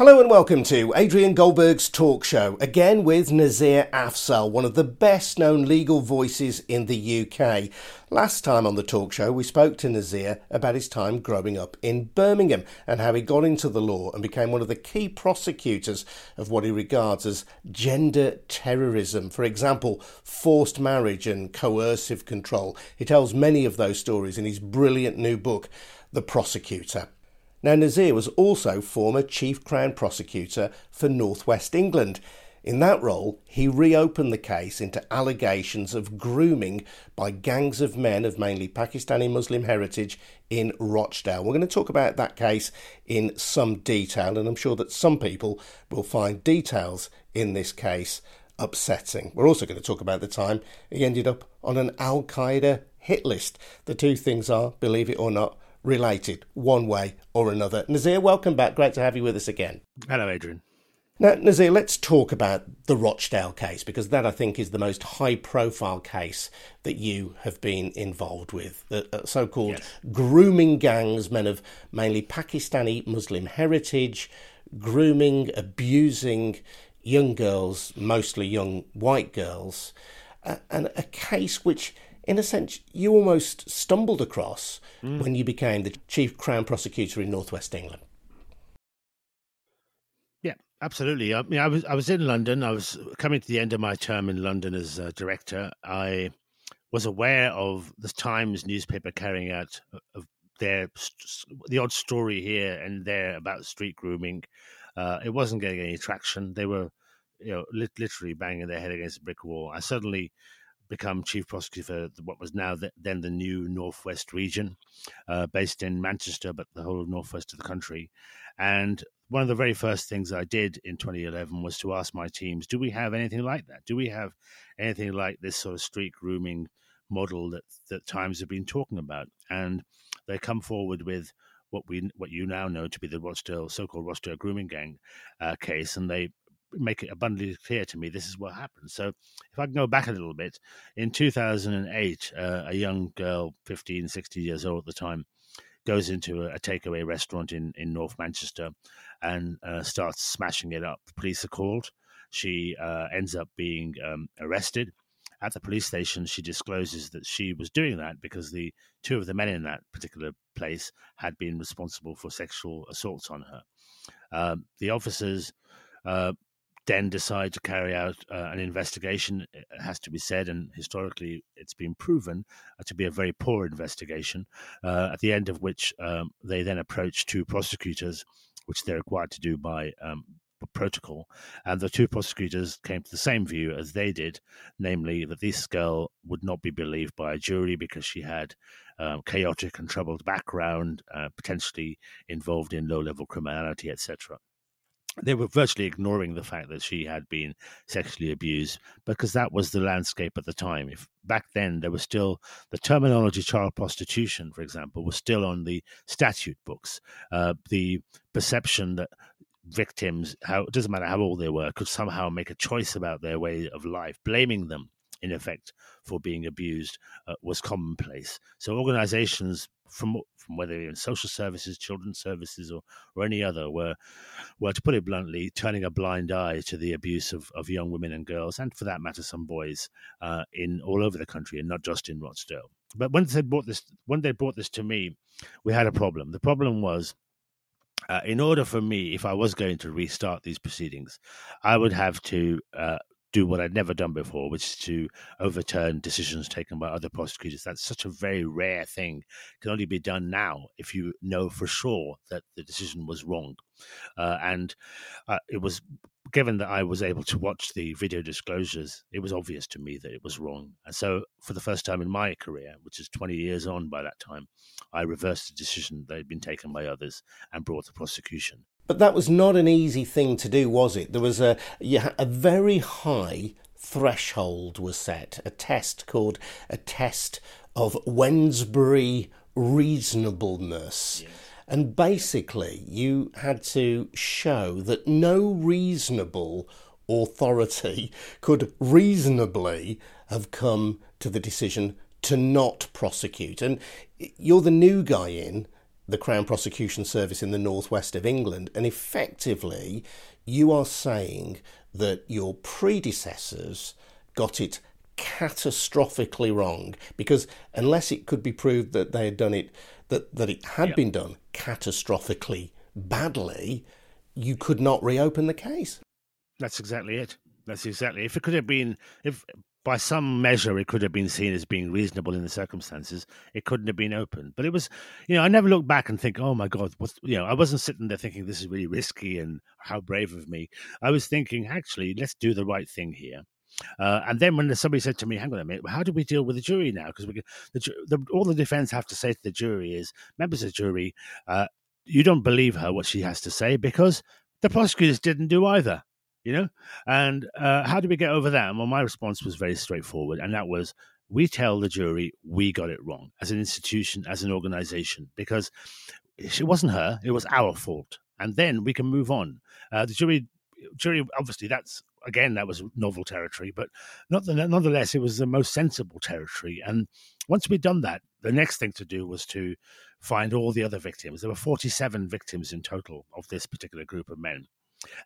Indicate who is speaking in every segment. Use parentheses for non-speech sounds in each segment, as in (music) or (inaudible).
Speaker 1: Hello and welcome to Adrian Goldberg's talk show, again with Nazir Afzal, one of the best known legal voices in the UK. Last time on the talk show, we spoke to Nazir about his time growing up in Birmingham and how he got into the law and became one of the key prosecutors of what he regards as gender terrorism. For example, forced marriage and coercive control. He tells many of those stories in his brilliant new book, The Prosecutor. Now, Nazir was also former Chief Crown Prosecutor for North West England. In that role, he reopened the case into allegations of grooming by gangs of men of mainly Pakistani Muslim heritage in Rochdale. We're going to talk about that case in some detail, and I'm sure that some people will find details in this case upsetting. We're also going to talk about the time he ended up on an Al Qaeda hit list. The two things are, believe it or not, related one way or another. Nazir, welcome back. Great to have you with us again.
Speaker 2: Hello, Adrian.
Speaker 1: Now, Nazir, let's talk about the Rochdale case because that I think is the most high profile case that you have been involved with. The uh, so called yes. grooming gangs, men of mainly Pakistani Muslim heritage, grooming, abusing young girls, mostly young white girls, uh, and a case which in a sense, you almost stumbled across mm. when you became the chief crown prosecutor in northwest England.
Speaker 2: Yeah, absolutely. I mean, I was I was in London. I was coming to the end of my term in London as a director. I was aware of the Times newspaper carrying out uh, of their the odd story here and there about street grooming. Uh, it wasn't getting any traction. They were, you know, literally banging their head against a brick wall. I suddenly become chief prosecutor for what was now the, then the new Northwest region, uh, based in Manchester, but the whole Northwest of the country. And one of the very first things I did in 2011 was to ask my teams, do we have anything like that? Do we have anything like this sort of street grooming model that, that Times have been talking about? And they come forward with what we what you now know to be the Rochdale so-called Rochdale grooming gang uh, case, and they make it abundantly clear to me this is what happened. So, if I can go back a little bit, in 2008, uh, a young girl, 15, 16 years old at the time, goes into a, a takeaway restaurant in, in North Manchester and uh, starts smashing it up. The Police are called. She uh, ends up being um, arrested. At the police station, she discloses that she was doing that because the two of the men in that particular place had been responsible for sexual assaults on her. Um, the officers uh, then decide to carry out uh, an investigation. It has to be said, and historically it's been proven uh, to be a very poor investigation, uh, at the end of which um, they then approach two prosecutors, which they're required to do by um, protocol. And the two prosecutors came to the same view as they did, namely that this girl would not be believed by a jury because she had um, chaotic and troubled background, uh, potentially involved in low level criminality, etc they were virtually ignoring the fact that she had been sexually abused because that was the landscape at the time. If back then there was still the terminology child prostitution, for example, was still on the statute books. Uh, the perception that victims, how it doesn't matter how old they were, could somehow make a choice about their way of life, blaming them in effect for being abused uh, was commonplace. So organizations from from whether in social services, children's services, or, or any other, were, were to put it bluntly, turning a blind eye to the abuse of, of young women and girls, and for that matter, some boys uh, in all over the country, and not just in Rochdale. But when they brought this, when they brought this to me, we had a problem. The problem was. Uh, in order for me, if I was going to restart these proceedings, I would have to uh, do what I'd never done before, which is to overturn decisions taken by other prosecutors. That's such a very rare thing. It can only be done now if you know for sure that the decision was wrong. Uh, and uh, it was given that I was able to watch the video disclosures, it was obvious to me that it was wrong. And so, for the first time in my career, which is 20 years on by that time, I reversed the decision that had been taken by others and brought the prosecution.
Speaker 1: But that was not an easy thing to do, was it? There was a a very high threshold was set, a test called a test of Wednesbury reasonableness. Yes. And basically, you had to show that no reasonable authority (laughs) could reasonably have come to the decision to not prosecute. And you're the new guy in, the Crown Prosecution Service in the northwest of England, and effectively, you are saying that your predecessors got it catastrophically wrong because unless it could be proved that they had done it that, that it had been done catastrophically badly, you could not reopen the case.
Speaker 2: That's exactly it. That's exactly. If it could have been, if by some measure it could have been seen as being reasonable in the circumstances, it couldn't have been open, But it was, you know, I never look back and think, oh my God, what's, you know, I wasn't sitting there thinking this is really risky and how brave of me. I was thinking, actually, let's do the right thing here. Uh, and then when somebody said to me, "Hang on a minute, how do we deal with the jury now?" Because the, the, all the defense have to say to the jury is, members of the jury, uh, you don't believe her what she has to say because the prosecutors didn't do either you know? And uh, how do we get over that? Well my response was very straightforward and that was we tell the jury we got it wrong as an institution as an organization because it wasn't her it was our fault and then we can move on. Uh, the jury jury obviously that's again that was novel territory but not the, nonetheless it was the most sensible territory and once we'd done that the next thing to do was to find all the other victims. There were 47 victims in total of this particular group of men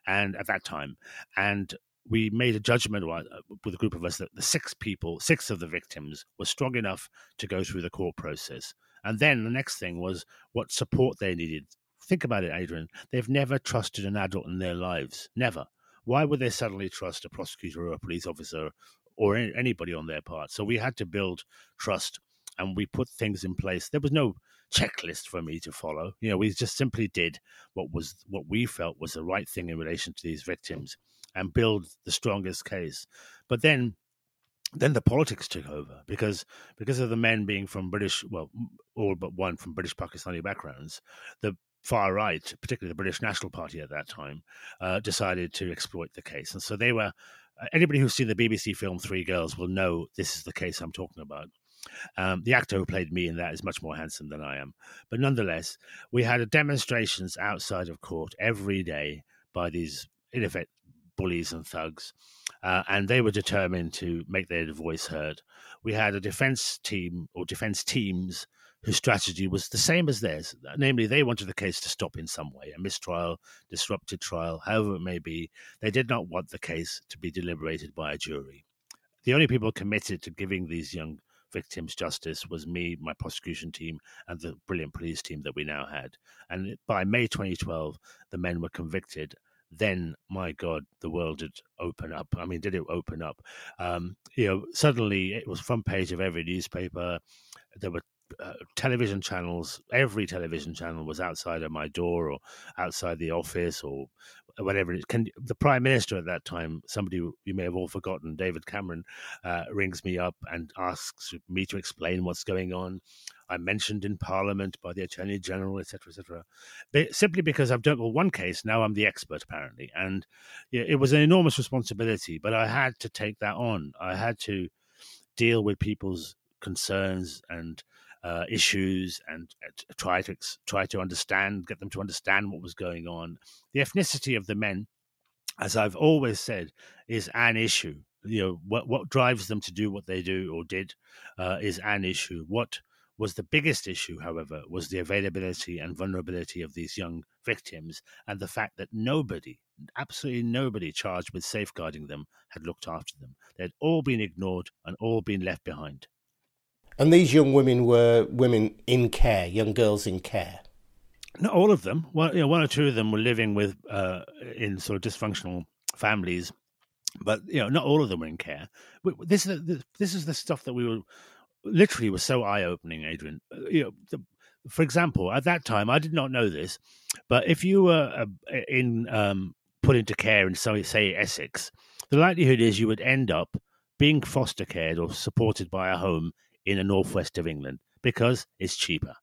Speaker 2: and at that time, and we made a judgment uh, with a group of us that the six people, six of the victims, were strong enough to go through the court process. And then the next thing was what support they needed. Think about it, Adrian. They've never trusted an adult in their lives. Never. Why would they suddenly trust a prosecutor or a police officer or anybody on their part? So we had to build trust and we put things in place. There was no checklist for me to follow. You know, we just simply did what was what we felt was the right thing in relation to these victims and build the strongest case. But then then the politics took over because because of the men being from British, well, all but one from British Pakistani backgrounds, the far right, particularly the British National Party at that time, uh, decided to exploit the case, and so they were. Uh, anybody who's seen the BBC film Three Girls will know this is the case I'm talking about. Um, the actor who played me in that is much more handsome than I am. But nonetheless, we had demonstrations outside of court every day by these, in effect, bullies and thugs. Uh, and they were determined to make their voice heard. We had a defense team or defense teams whose strategy was the same as theirs. Namely, they wanted the case to stop in some way, a mistrial, disrupted trial, however it may be. They did not want the case to be deliberated by a jury. The only people committed to giving these young victims justice was me, my prosecution team, and the brilliant police team that we now had. And by May 2012, the men were convicted. Then, my God, the world did open up. I mean, did it open up? Um, you know, suddenly it was front page of every newspaper. There were uh, television channels, every television channel was outside of my door or outside the office or whatever it is. Can the prime minister at that time, somebody you may have all forgotten, David Cameron, uh, rings me up and asks me to explain what's going on. I'm mentioned in Parliament by the Attorney General, etc., etc. Simply because I've dealt with one case, now I'm the expert apparently, and it was an enormous responsibility. But I had to take that on. I had to deal with people's concerns and uh, issues and uh, try to try to understand, get them to understand what was going on. The ethnicity of the men, as I've always said, is an issue. You know what what drives them to do what they do or did uh, is an issue. What was the biggest issue, however, was the availability and vulnerability of these young victims and the fact that nobody, absolutely nobody charged with safeguarding them had looked after them. They had all been ignored and all been left behind.
Speaker 1: And these young women were women in care, young girls in care.
Speaker 2: Not all of them. One, you know, one or two of them were living with uh, in sort of dysfunctional families, but you know, not all of them were in care. This is this is the stuff that we were literally was so eye opening, Adrian. Uh, you know, the, for example, at that time, I did not know this, but if you were uh, in um, put into care in say Essex, the likelihood is you would end up being foster cared or supported by a home in the northwest of England because it's cheaper.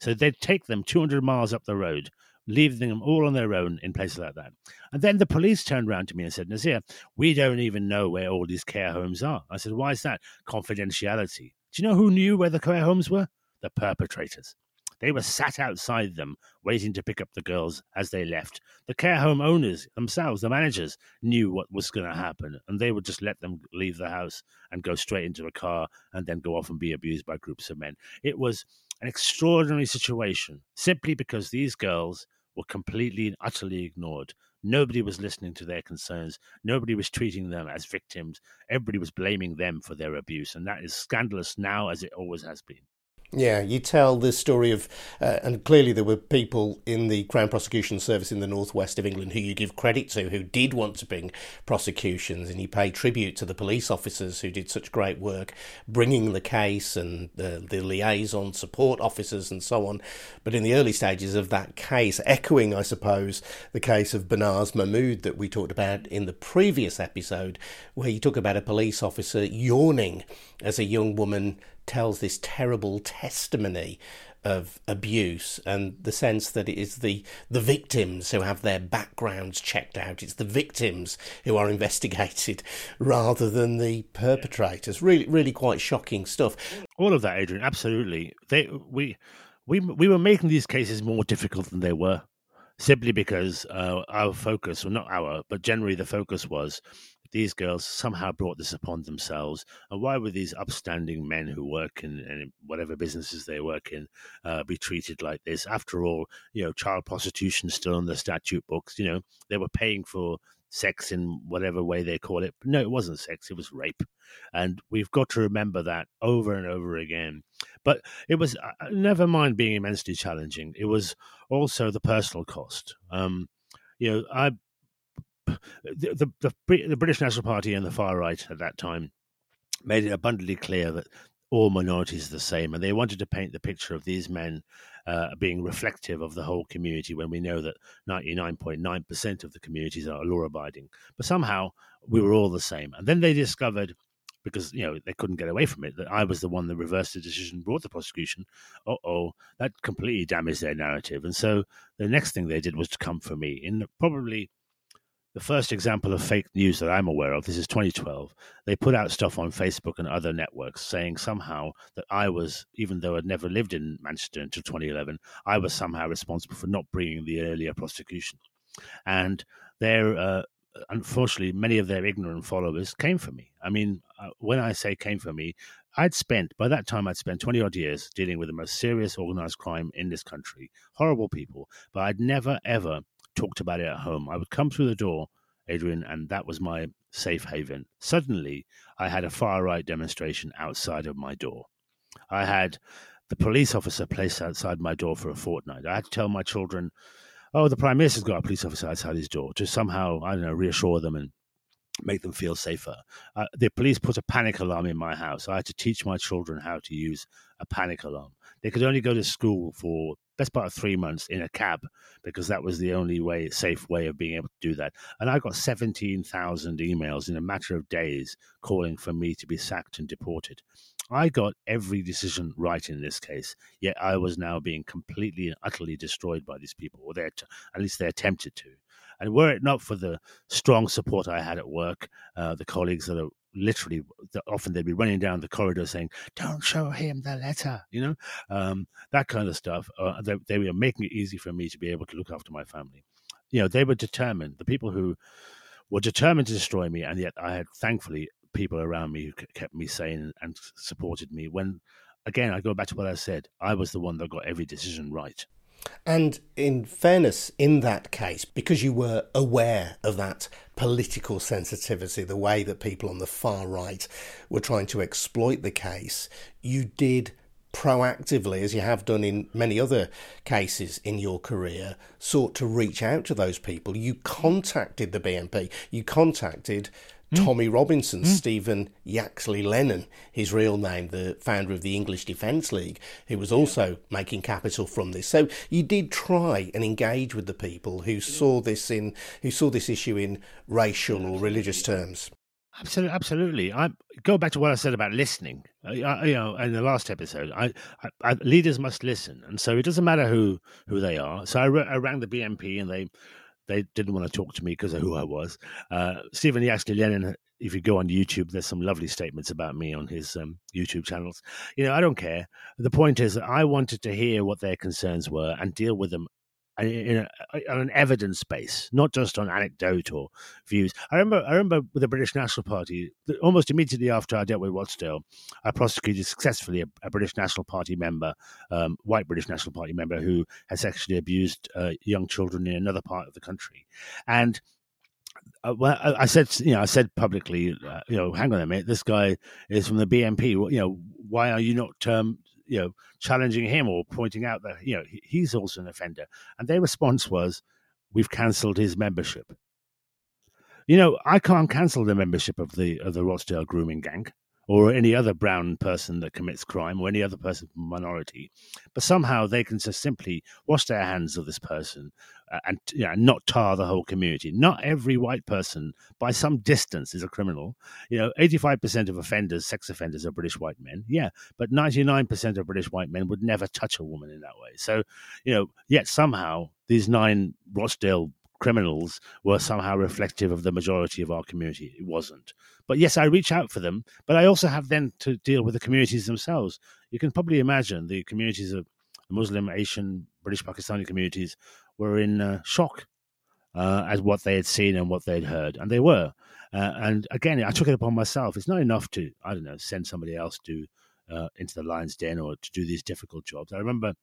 Speaker 2: So they'd take them 200 miles up the road, leaving them all on their own in places like that. And then the police turned around to me and said, Nazir, we don't even know where all these care homes are. I said, why is that? Confidentiality. Do you know who knew where the care homes were? The perpetrators. They were sat outside them, waiting to pick up the girls as they left. The care home owners themselves, the managers, knew what was going to happen, and they would just let them leave the house and go straight into a car and then go off and be abused by groups of men. It was an extraordinary situation simply because these girls were completely and utterly ignored. Nobody was listening to their concerns. Nobody was treating them as victims. Everybody was blaming them for their abuse. And that is scandalous now as it always has been.
Speaker 1: Yeah, you tell the story of, uh, and clearly there were people in the Crown Prosecution Service in the northwest of England who you give credit to, who did want to bring prosecutions, and you pay tribute to the police officers who did such great work bringing the case and the, the liaison support officers and so on. But in the early stages of that case, echoing, I suppose, the case of Banaz Mahmood that we talked about in the previous episode, where you talk about a police officer yawning as a young woman tells this terrible testimony of abuse and the sense that it is the the victims who have their backgrounds checked out. It's the victims who are investigated (laughs) rather than the perpetrators. Really really quite shocking stuff.
Speaker 2: All of that adrian absolutely. They we we we were making these cases more difficult than they were simply because uh, our focus, or not our, but generally the focus was these girls somehow brought this upon themselves. And why would these upstanding men who work in, in whatever businesses they work in uh, be treated like this? After all, you know, child prostitution is still in the statute books. You know, they were paying for sex in whatever way they call it. No, it wasn't sex, it was rape. And we've got to remember that over and over again. But it was, uh, uh never mind being immensely challenging, it was also the personal cost. Um, you know, I the, the, the British National Party and the far right at that time made it abundantly clear that all minorities are the same, and they wanted to paint the picture of these men uh, being reflective of the whole community when we know that 99.9% of the communities are law abiding. But somehow we were all the same. And then they discovered, because you know they couldn't get away from it, that I was the one that reversed the decision, brought the prosecution. Uh oh, that completely damaged their narrative. And so the next thing they did was to come for me in probably the first example of fake news that I'm aware of, this is 2012, they put out stuff on Facebook and other networks saying somehow that I was, even though I'd never lived in Manchester until 2011, I was somehow responsible for not bringing the earlier prosecution. And there, uh, unfortunately, many of their ignorant followers came for me. I mean, uh, when I say came for me, I'd spent, by that time, I'd spent 20 odd years dealing with the most serious organized crime in this country. Horrible people. But I'd never, ever talked about it at home. I would come through the door, Adrian, and that was my safe haven. Suddenly, I had a far right demonstration outside of my door. I had the police officer placed outside my door for a fortnight. I had to tell my children, oh, the Prime Minister's got a police officer outside his door to somehow, I don't know, reassure them and make them feel safer. Uh, the police put a panic alarm in my house. I had to teach my children how to use a panic alarm. They could only go to school for best part of three months in a cab because that was the only way, safe way of being able to do that. And I got 17,000 emails in a matter of days calling for me to be sacked and deported. I got every decision right in this case, yet I was now being completely and utterly destroyed by these people, or they at least they attempted to. And were it not for the strong support I had at work, uh, the colleagues that are literally often they'd be running down the corridor saying, "Don't show him the letter," you know, um, that kind of stuff. Uh, they, they were making it easy for me to be able to look after my family. You know, they were determined. The people who were determined to destroy me, and yet I had thankfully people around me who kept me sane and supported me. When again, I go back to what I said, I was the one that got every decision right.
Speaker 1: And in fairness, in that case, because you were aware of that political sensitivity, the way that people on the far right were trying to exploit the case, you did proactively, as you have done in many other cases in your career, sought to reach out to those people. You contacted the BNP, you contacted. Tommy Robinson, mm. Stephen Yaxley Lennon, his real name, the founder of the English Defence League, who was also making capital from this. So you did try and engage with the people who saw this in who saw this issue in racial or religious terms.
Speaker 2: Absolutely, absolutely. I go back to what I said about listening. I, you know, in the last episode, I, I, leaders must listen, and so it doesn't matter who who they are. So I, I rang the BNP, and they they didn't want to talk to me because of who I was. Uh, Stephen Yaxley Lennon, if you go on YouTube, there's some lovely statements about me on his um, YouTube channels. You know, I don't care. The point is that I wanted to hear what their concerns were and deal with them in a, on an evidence base, not just on anecdote or views. I remember, I remember with the British National Party, almost immediately after I dealt with Rochdale, I prosecuted successfully a, a British National Party member, um, white British National Party member, who had sexually abused uh, young children in another part of the country, and. Uh, well, I, I said, you know, I said publicly, uh, you know, hang on a minute, this guy is from the BNP. You know, why are you not um, you know challenging him or pointing out that you know he's also an offender. And their response was we've cancelled his membership. You know i can't cancel the membership of the of the rochdale grooming gang or any other brown person that commits crime or any other person from minority. But somehow they can just simply wash their hands of this person uh, and you know, not tar the whole community. Not every white person, by some distance, is a criminal. You know, 85% of offenders, sex offenders, are British white men. Yeah, but 99% of British white men would never touch a woman in that way. So, you know, yet somehow these nine Rochdale criminals were somehow reflective of the majority of our community. It wasn't. But yes, I reach out for them, but I also have then to deal with the communities themselves. You can probably imagine the communities of Muslim, Asian, British, Pakistani communities were in uh, shock uh, at what they had seen and what they'd heard, and they were. Uh, and again, I took it upon myself. It's not enough to, I don't know, send somebody else to uh, into the lion's den or to do these difficult jobs. I remember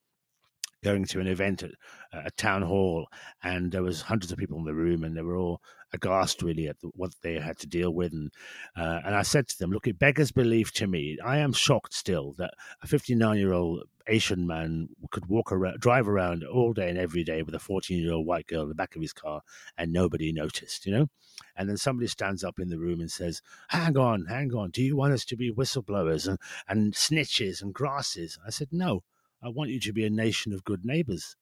Speaker 2: going to an event at a town hall, and there was hundreds of people in the room, and they were all aghast really at what they had to deal with. And uh, and I said to them, "Look, it beggars belief to me. I am shocked still that a 59 year old Asian man could walk around, drive around all day and every day with a 14 year old white girl in the back of his car, and nobody noticed. You know." And then somebody stands up in the room and says, Hang on, hang on. Do you want us to be whistleblowers and, and snitches and grasses? I said, No. I want you to be a nation of good neighbors.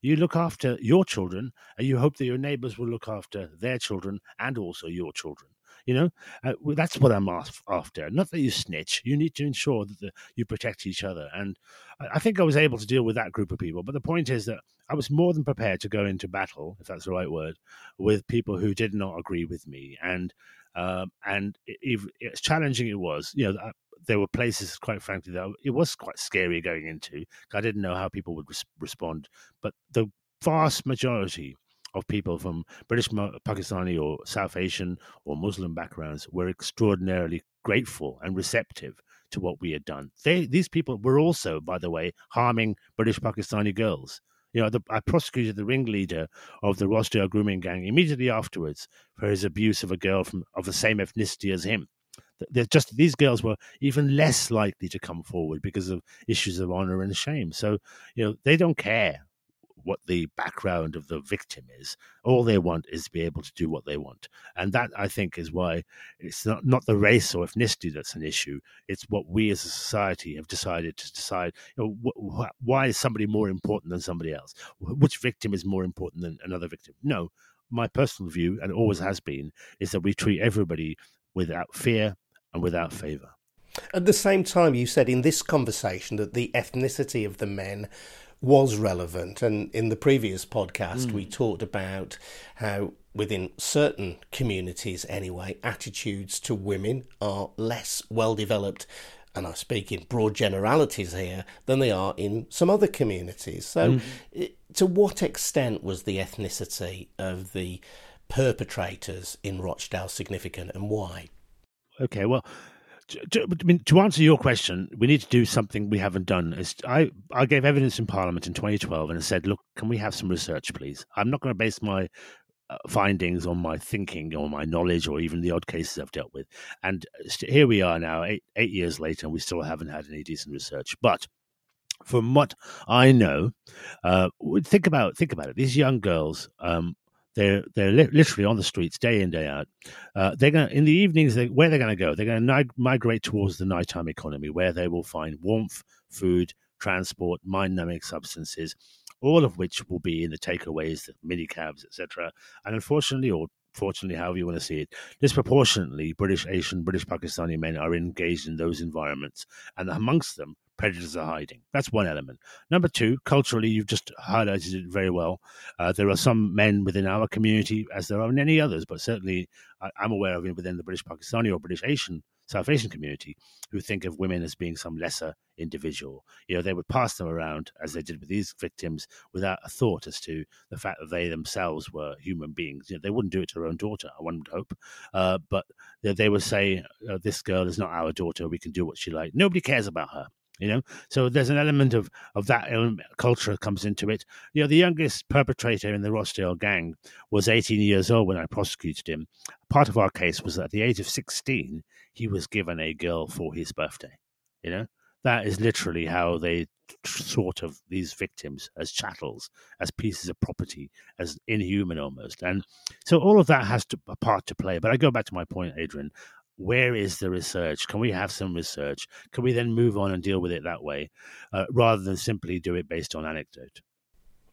Speaker 2: You look after your children, and you hope that your neighbors will look after their children and also your children. You know, uh, that's what I'm after. Not that you snitch. You need to ensure that the, you protect each other. And I think I was able to deal with that group of people. But the point is that I was more than prepared to go into battle, if that's the right word, with people who did not agree with me. And um, and if, as challenging it was, you know, there were places, quite frankly, that it was quite scary going into. I didn't know how people would res- respond, but the vast majority of people from British, Pakistani, or South Asian or Muslim backgrounds were extraordinarily grateful and receptive to what we had done. They, these people were also, by the way, harming British Pakistani girls. You know, the, I prosecuted the ringleader of the Rochdale grooming gang immediately afterwards for his abuse of a girl from of the same ethnicity as him. They're just these girls were even less likely to come forward because of issues of honor and shame. So, you know, they don't care what the background of the victim is. All they want is to be able to do what they want. And that, I think, is why it's not, not the race or ethnicity that's an issue. It's what we as a society have decided to decide you know, wh- wh- why is somebody more important than somebody else? Which victim is more important than another victim? No. My personal view, and always has been, is that we treat everybody without fear and without favour.
Speaker 1: At the same time, you said in this conversation that the ethnicity of the men was relevant. And in the previous podcast, mm. we talked about how within certain communities, anyway, attitudes to women are less well developed. And I speak in broad generalities here than they are in some other communities. So, mm. to what extent was the ethnicity of the perpetrators in Rochdale significant and why?
Speaker 2: Okay, well, to, I mean, to answer your question, we need to do something we haven't done. Is I, I gave evidence in Parliament in 2012 and I said, look, can we have some research, please? I'm not going to base my uh, findings on my thinking or my knowledge or even the odd cases I've dealt with. And here we are now, eight, eight years later, and we still haven't had any decent research. But from what I know, uh, think about think about it. These young girls um, they're they're li- literally on the streets day in day out. Uh, they're going in the evenings. They, where they're going to go? They're going to migrate towards the nighttime economy, where they will find warmth, food, transport, mind-numbing substances, all of which will be in the takeaways, the mini cabs, etc. And unfortunately, or fortunately, however you want to see it, disproportionately British, Asian, British Pakistani men are engaged in those environments, and amongst them, predators are hiding. That's one element. Number two, culturally, you've just highlighted it very well. Uh, there are some men within our community, as there are in any others, but certainly I, am aware of it within the British Pakistani or British Asian South Asian community who think of women as being some lesser individual. You know, they would pass them around as they did with these victims without a thought as to the fact that they themselves were human beings. You know, they wouldn't do it to their own daughter, one would hope, uh, but they would say, uh, "This girl is not our daughter. We can do what she like. Nobody cares about her." You know so there's an element of of that um, culture comes into it you know the youngest perpetrator in the Rochdale gang was 18 years old when I prosecuted him part of our case was that at the age of 16 he was given a girl for his birthday you know that is literally how they sort of these victims as chattels, as pieces of property, as inhuman almost. And so all of that has to, a part to play. But I go back to my point, Adrian where is the research? Can we have some research? Can we then move on and deal with it that way uh, rather than simply do it based on anecdote?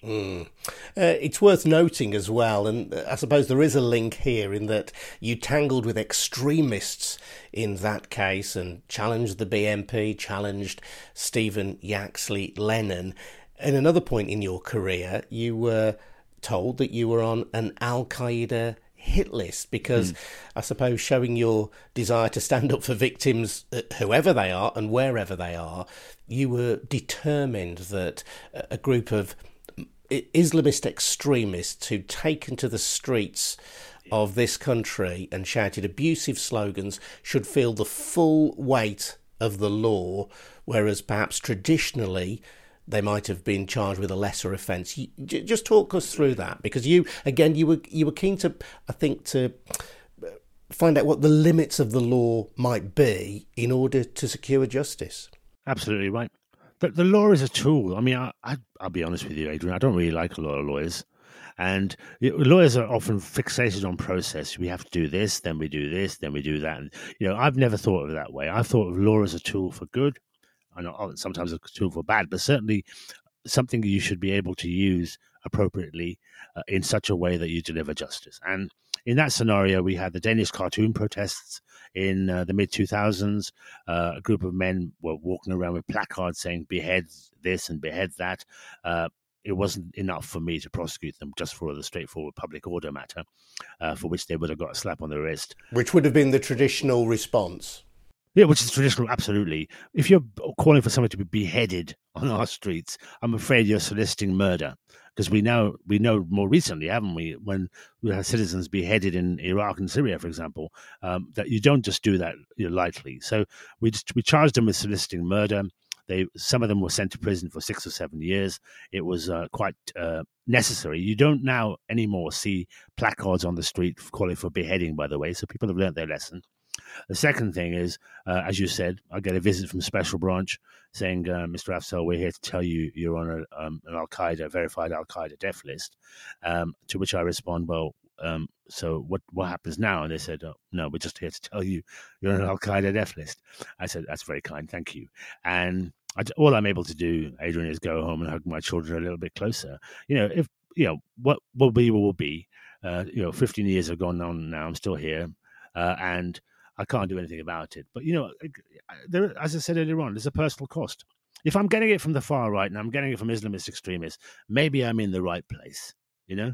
Speaker 1: Mm. Uh, it's worth noting as well, and uh, I suppose there is a link here in that you tangled with extremists in that case and challenged the BNP, challenged Stephen Yaxley Lennon. At another point in your career, you were told that you were on an Al Qaeda hit list because mm. I suppose showing your desire to stand up for victims, whoever they are and wherever they are, you were determined that a group of Islamist extremists who'd taken to the streets of this country and shouted abusive slogans should feel the full weight of the law, whereas perhaps traditionally they might have been charged with a lesser offence. Just talk us through that because you, again, you were you were keen to, I think, to uh, find out what the limits of the law might be in order to secure justice.
Speaker 2: Absolutely right. The, the law is a tool. I mean, I, I, I'll be honest with you, Adrian. I don't really like a lot of lawyers. And lawyers are often fixated on process. We have to do this, then we do this, then we do that. And, you know, I've never thought of it that way. I've thought of law as a tool for good I know sometimes a tool for bad, but certainly something you should be able to use appropriately uh, in such a way that you deliver justice. And in that scenario, we had the Danish cartoon protests in uh, the mid 2000s. Uh, a group of men were walking around with placards saying "behead this" and "behead that." Uh, it wasn't enough for me to prosecute them just for the straightforward public order matter, uh, for which they would have got a slap on the wrist.
Speaker 1: Which would have been the traditional response.
Speaker 2: Yeah, which is traditional, absolutely. If you're calling for someone to be beheaded on our streets, I'm afraid you're soliciting murder. Because we know we know more recently, haven't we, when we had citizens beheaded in Iraq and Syria, for example, um, that you don't just do that you know, lightly. So we just, we charged them with soliciting murder. They some of them were sent to prison for six or seven years. It was uh, quite uh, necessary. You don't now anymore see placards on the street calling for beheading. By the way, so people have learned their lesson. The second thing is, uh, as you said, I get a visit from Special Branch saying, uh, Mr. Afzal, we're here to tell you you're on a, um, an Al Qaeda, verified Al Qaeda death list. Um, to which I respond, well, um, so what what happens now? And they said, oh, no, we're just here to tell you you're on an Al Qaeda death list. I said, that's very kind, thank you. And I, all I'm able to do, Adrian, is go home and hug my children a little bit closer. You know, if you know what will be will be. Uh, you know, 15 years have gone on now. I'm still here, uh, and I can't do anything about it. But you know, there, as I said earlier on, there's a personal cost. If I'm getting it from the far right and I'm getting it from Islamist extremists, maybe I'm in the right place. You know,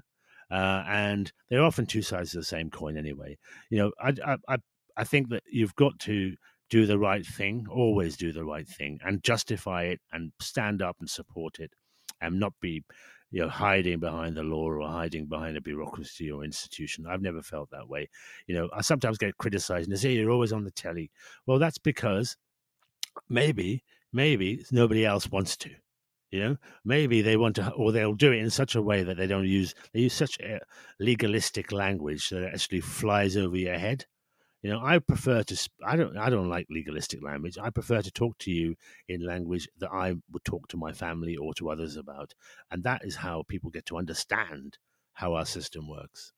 Speaker 2: uh, and they're often two sides of the same coin anyway. You know, I, I I think that you've got to do the right thing, always do the right thing, and justify it and stand up and support it, and not be you know, hiding behind the law or hiding behind a bureaucracy or institution. I've never felt that way. You know, I sometimes get criticized and they say you're always on the telly. Well, that's because maybe, maybe nobody else wants to. You know, maybe they want to, or they'll do it in such a way that they don't use. They use such legalistic language that it actually flies over your head. You know, I prefer to. I don't. I don't like legalistic language. I prefer to talk to you in language that I would talk to my family or to others about, and that is how people get to understand how our system works.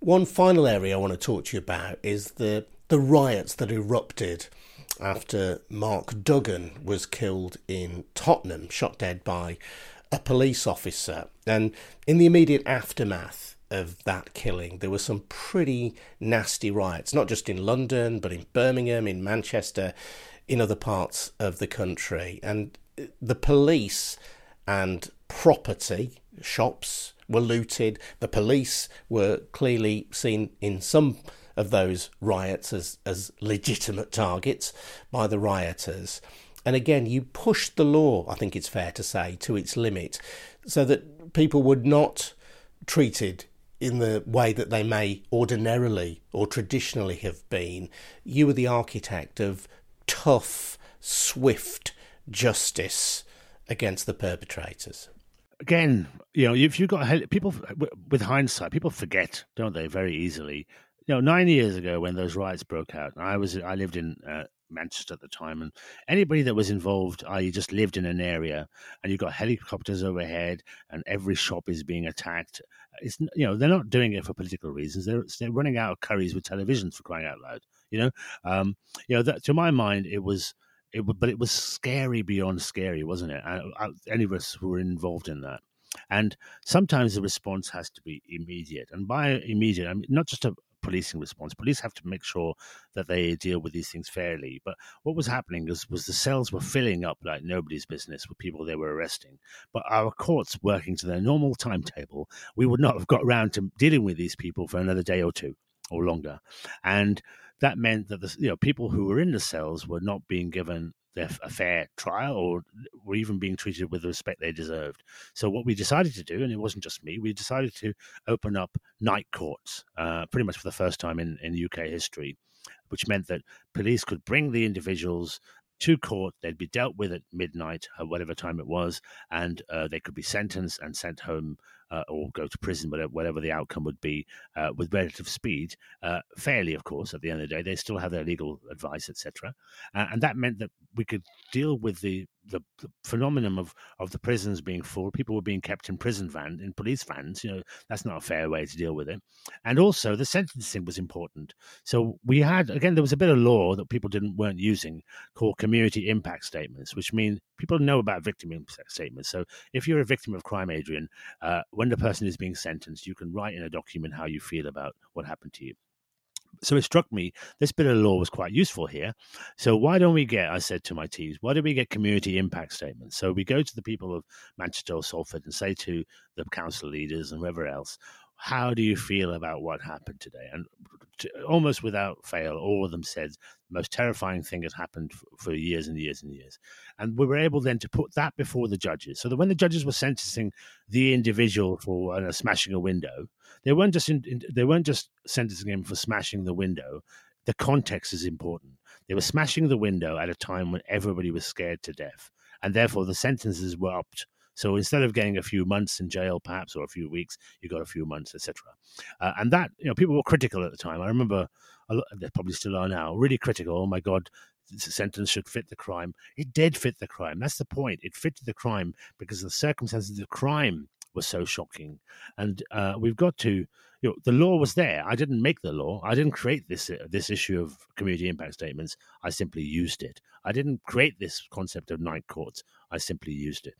Speaker 1: One final area I want to talk to you about is the the riots that erupted after Mark Duggan was killed in Tottenham, shot dead by a police officer, and in the immediate aftermath of that killing, there were some pretty nasty riots, not just in London, but in Birmingham, in Manchester, in other parts of the country. And the police and property, shops, were looted. The police were clearly seen in some of those riots as, as legitimate targets by the rioters. And again, you pushed the law, I think it's fair to say, to its limit so that people were not treated in the way that they may ordinarily or traditionally have been. You were the architect of tough, swift justice against the perpetrators.
Speaker 2: Again, you know, if you've got people with hindsight, people forget, don't they, very easily. You know, nine years ago when those riots broke out, I was I lived in uh, Manchester at the time, and anybody that was involved, uh, i.e., just lived in an area, and you've got helicopters overhead, and every shop is being attacked. It's you know they're not doing it for political reasons. They're they're running out of curries with televisions for crying out loud. You know, um, you know that to my mind it was it, but it was scary beyond scary, wasn't it? I, I, any of us who were involved in that. And sometimes the response has to be immediate. And by immediate, I mean not just a, policing response. Police have to make sure that they deal with these things fairly. But what was happening was, was the cells were filling up like nobody's business with people they were arresting. But our courts working to their normal timetable, we would not have got around to dealing with these people for another day or two or longer. And that meant that the you know people who were in the cells were not being given a fair trial or were even being treated with the respect they deserved. So what we decided to do, and it wasn't just me, we decided to open up night courts, uh, pretty much for the first time in, in UK history, which meant that police could bring the individuals to court. They'd be dealt with at midnight, at whatever time it was, and uh, they could be sentenced and sent home uh, or go to prison, whatever, whatever the outcome would be, uh, with relative speed, uh, fairly, of course. At the end of the day, they still have their legal advice, etc. And that meant that we could deal with the the, the, phenomenon of, of the prisons being full, people were being kept in prison vans, in police vans. You know, that's not a fair way to deal with it. And also, the sentencing was important. So we had again, there was a bit of law that people didn't weren't using called community impact statements, which mean people know about victim impact statements. So if you're a victim of crime, Adrian, uh, when the person is being sentenced, you can write in a document how you feel about what happened to you so it struck me this bit of law was quite useful here. So why don't we get, I said to my teams, why don't we get community impact statements? So we go to the people of Manchester or Salford and say to the council leaders and whoever else, how do you feel about what happened today? And almost without fail, all of them said the most terrifying thing has happened for, for, years and years and years. And we were able then to put that before the judges, so that when the judges were sentencing the individual for uh, smashing a window, they weren't just in, in, they weren't just sentencing him for smashing the window. The context is important. They were smashing the window at a time when everybody was scared to death, and therefore the sentences were upped so instead of getting a few months in jail, perhaps, or a few weeks, you got a few months, etc. Uh, and that, you know, people were critical at the time. I remember, they probably still are now, really critical. Oh my God, the sentence should fit the crime. It did fit the crime. That's the point. It fitted the crime because the circumstances of the crime were so shocking. And uh, we've got to, you know, the law was there. I didn't make the law. I didn't create this uh, this issue of community impact statements. I simply used it. I didn't create this concept of night courts. I simply used it.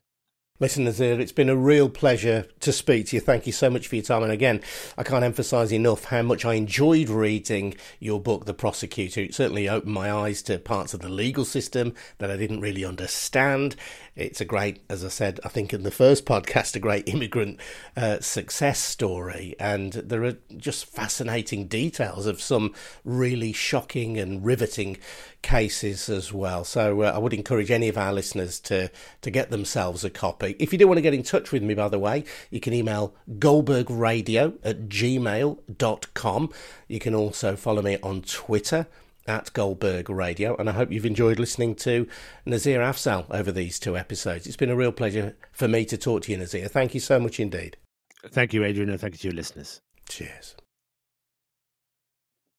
Speaker 1: Listen, Nazir, it's been a real pleasure to speak to you. Thank you so much for your time. And again, I can't emphasise enough how much I enjoyed reading your book, The Prosecutor. It certainly opened my eyes to parts of the legal system that I didn't really understand. It's a great, as I said, I think in the first podcast, a great immigrant uh, success story. And there are just fascinating details of some really shocking and riveting cases as well. So uh, I would encourage any of our listeners to, to get themselves a copy. If you do want to get in touch with me, by the way, you can email goldbergradio at gmail.com. You can also follow me on Twitter at Goldberg Radio, and I hope you've enjoyed listening to Nazir Afzal over these two episodes. It's been a real pleasure for me to talk to you, Nazir. Thank you so much indeed.
Speaker 2: Thank you, Adrian, and thank you to your listeners.
Speaker 1: Cheers.